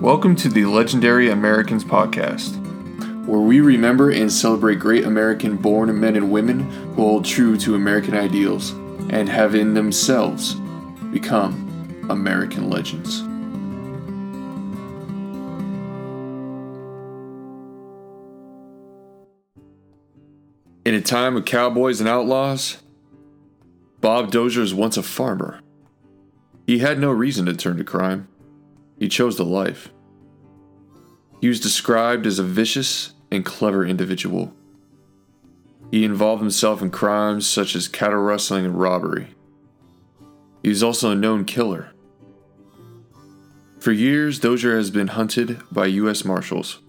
Welcome to the Legendary Americans podcast, where we remember and celebrate great American born men and women who hold true to American ideals and have in themselves become American legends. In a time of cowboys and outlaws, Bob Dozier was once a farmer. He had no reason to turn to crime. He chose the life. He was described as a vicious and clever individual. He involved himself in crimes such as cattle rustling and robbery. He was also a known killer. For years, Dozier has been hunted by U.S. Marshals,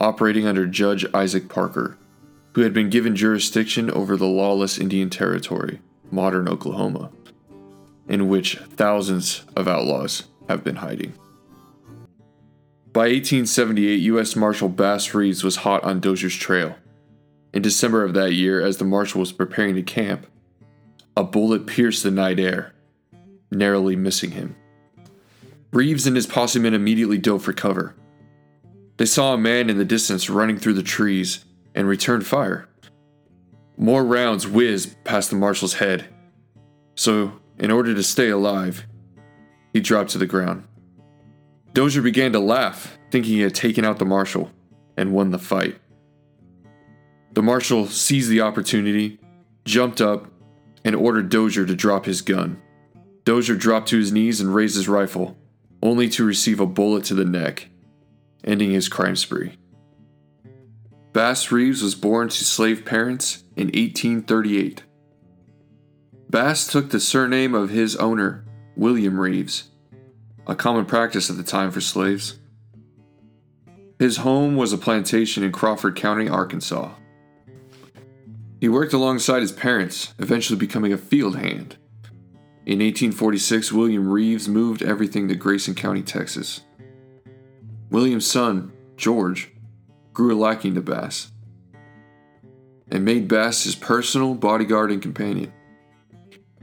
operating under Judge Isaac Parker, who had been given jurisdiction over the lawless Indian Territory, modern Oklahoma, in which thousands of outlaws have been hiding. By 1878, U.S. Marshal Bass Reeves was hot on Dozier's trail. In December of that year, as the marshal was preparing to camp, a bullet pierced the night air, narrowly missing him. Reeves and his posse men immediately dove for cover. They saw a man in the distance running through the trees and returned fire. More rounds whizzed past the marshal's head, so, in order to stay alive, he dropped to the ground. Dozier began to laugh, thinking he had taken out the marshal and won the fight. The marshal seized the opportunity, jumped up, and ordered Dozier to drop his gun. Dozier dropped to his knees and raised his rifle, only to receive a bullet to the neck, ending his crime spree. Bass Reeves was born to slave parents in 1838. Bass took the surname of his owner, William Reeves, a common practice at the time for slaves. His home was a plantation in Crawford County, Arkansas. He worked alongside his parents, eventually becoming a field hand. In 1846, William Reeves moved everything to Grayson County, Texas. William's son, George, grew a liking to Bass and made Bass his personal bodyguard and companion.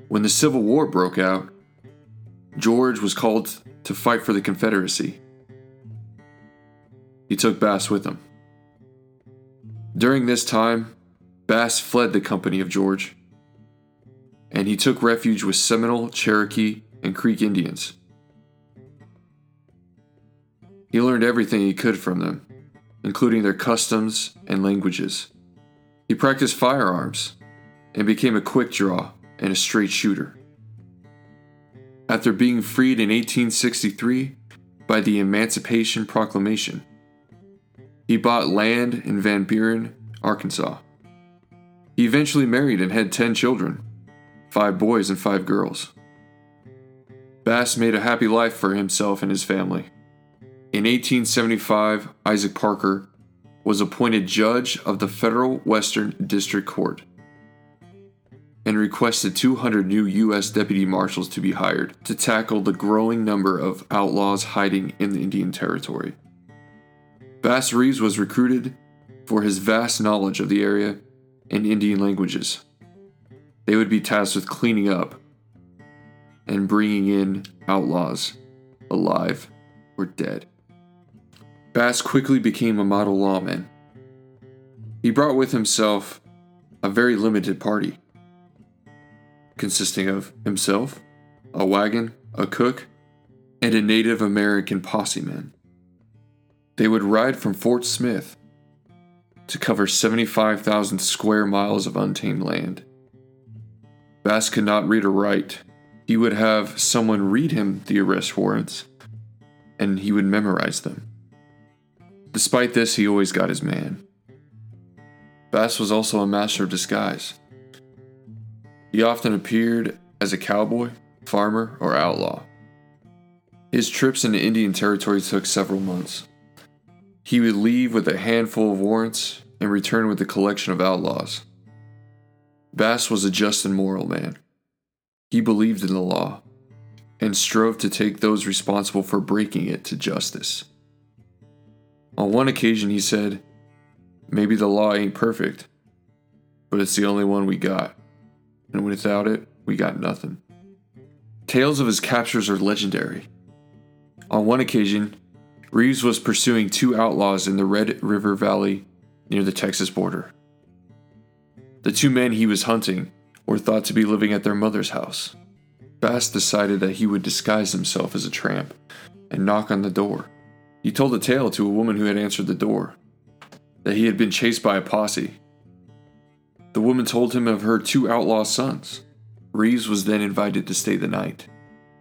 When the Civil War broke out, George was called to fight for the Confederacy. He took Bass with him. During this time, Bass fled the company of George, and he took refuge with Seminole, Cherokee, and Creek Indians. He learned everything he could from them, including their customs and languages. He practiced firearms and became a quick draw and a straight shooter after being freed in 1863 by the Emancipation Proclamation. He bought land in Van Buren, Arkansas. He eventually married and had 10 children five boys and five girls. Bass made a happy life for himself and his family. In 1875, Isaac Parker was appointed judge of the Federal Western District Court and requested 200 new U.S. deputy marshals to be hired to tackle the growing number of outlaws hiding in the Indian Territory. Bass Reeves was recruited for his vast knowledge of the area and Indian languages. They would be tasked with cleaning up and bringing in outlaws, alive or dead. Bass quickly became a model lawman. He brought with himself a very limited party consisting of himself, a wagon, a cook, and a Native American posse man. They would ride from Fort Smith to cover 75,000 square miles of untamed land. Bass could not read or write. He would have someone read him the arrest warrants, and he would memorize them. Despite this, he always got his man. Bass was also a master of disguise. He often appeared as a cowboy, farmer, or outlaw. His trips into Indian Territory took several months. He would leave with a handful of warrants and return with a collection of outlaws. Bass was a just and moral man. He believed in the law and strove to take those responsible for breaking it to justice. On one occasion, he said, Maybe the law ain't perfect, but it's the only one we got and without it, we got nothing. Tales of his captures are legendary. On one occasion, Reeves was pursuing two outlaws in the Red River Valley near the Texas border. The two men he was hunting were thought to be living at their mother's house. Bass decided that he would disguise himself as a tramp and knock on the door. He told a tale to a woman who had answered the door that he had been chased by a posse. The woman told him of her two outlaw sons. Reeves was then invited to stay the night.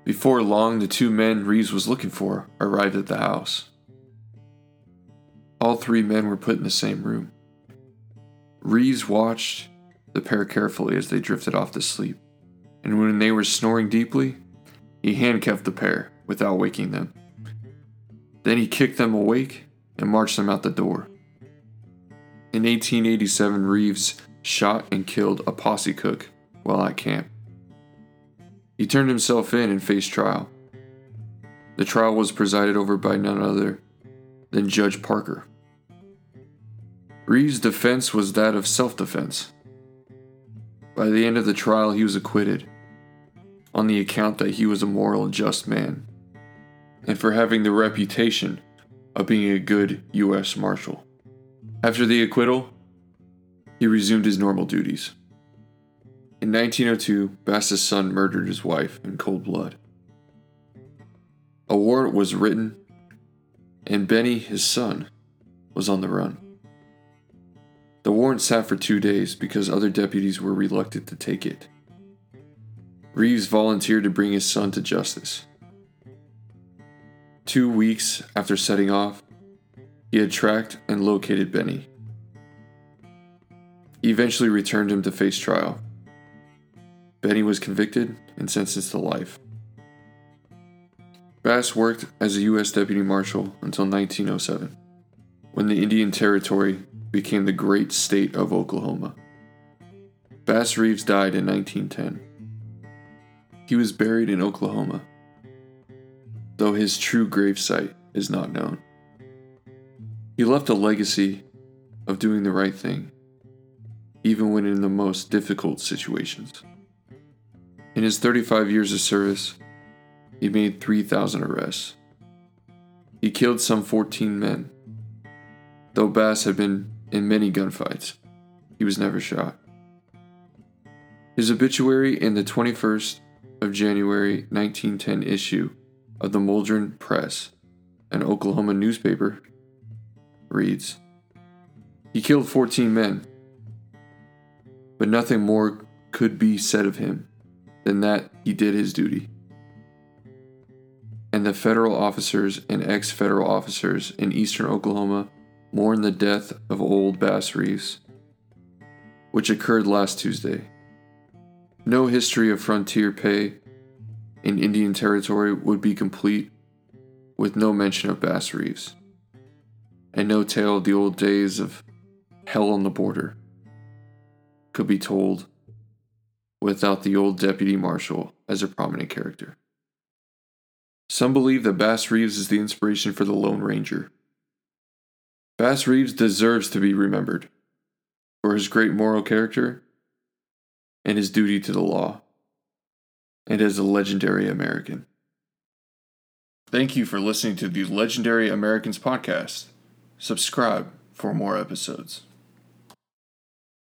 Before long, the two men Reeves was looking for arrived at the house. All three men were put in the same room. Reeves watched the pair carefully as they drifted off to sleep, and when they were snoring deeply, he handcuffed the pair without waking them. Then he kicked them awake and marched them out the door. In 1887, Reeves shot and killed a posse cook while at camp. He turned himself in and faced trial. The trial was presided over by none other than Judge Parker. Reeves' defense was that of self defense. By the end of the trial, he was acquitted on the account that he was a moral and just man, and for having the reputation of being a good U.S. Marshal. After the acquittal, he resumed his normal duties. In 1902, Bass's son murdered his wife in cold blood. A warrant was written, and Benny, his son, was on the run. The warrant sat for two days because other deputies were reluctant to take it. Reeves volunteered to bring his son to justice. Two weeks after setting off, he had tracked and located Benny. Eventually returned him to face trial. Benny was convicted and sentenced to life. Bass worked as a U.S. Deputy Marshal until 1907, when the Indian Territory became the great state of Oklahoma. Bass Reeves died in 1910. He was buried in Oklahoma, though his true gravesite is not known. He left a legacy of doing the right thing, even when in the most difficult situations. In his 35 years of service, he made 3,000 arrests. He killed some 14 men. Though Bass had been in many gunfights, he was never shot. His obituary in the 21st of January 1910 issue of the Muldren Press, an Oklahoma newspaper, reads He killed 14 men, but nothing more could be said of him than that he did his duty. And the federal officers and ex federal officers in eastern Oklahoma mourn the death of old Bass Reeves, which occurred last Tuesday. No history of frontier pay in Indian Territory would be complete with no mention of Bass Reeves, and no tale of the old days of hell on the border could be told without the old deputy marshal as a prominent character. Some believe that Bass Reeves is the inspiration for the Lone Ranger. Bass Reeves deserves to be remembered for his great moral character and his duty to the law, and as a legendary American. Thank you for listening to the Legendary Americans podcast. Subscribe for more episodes.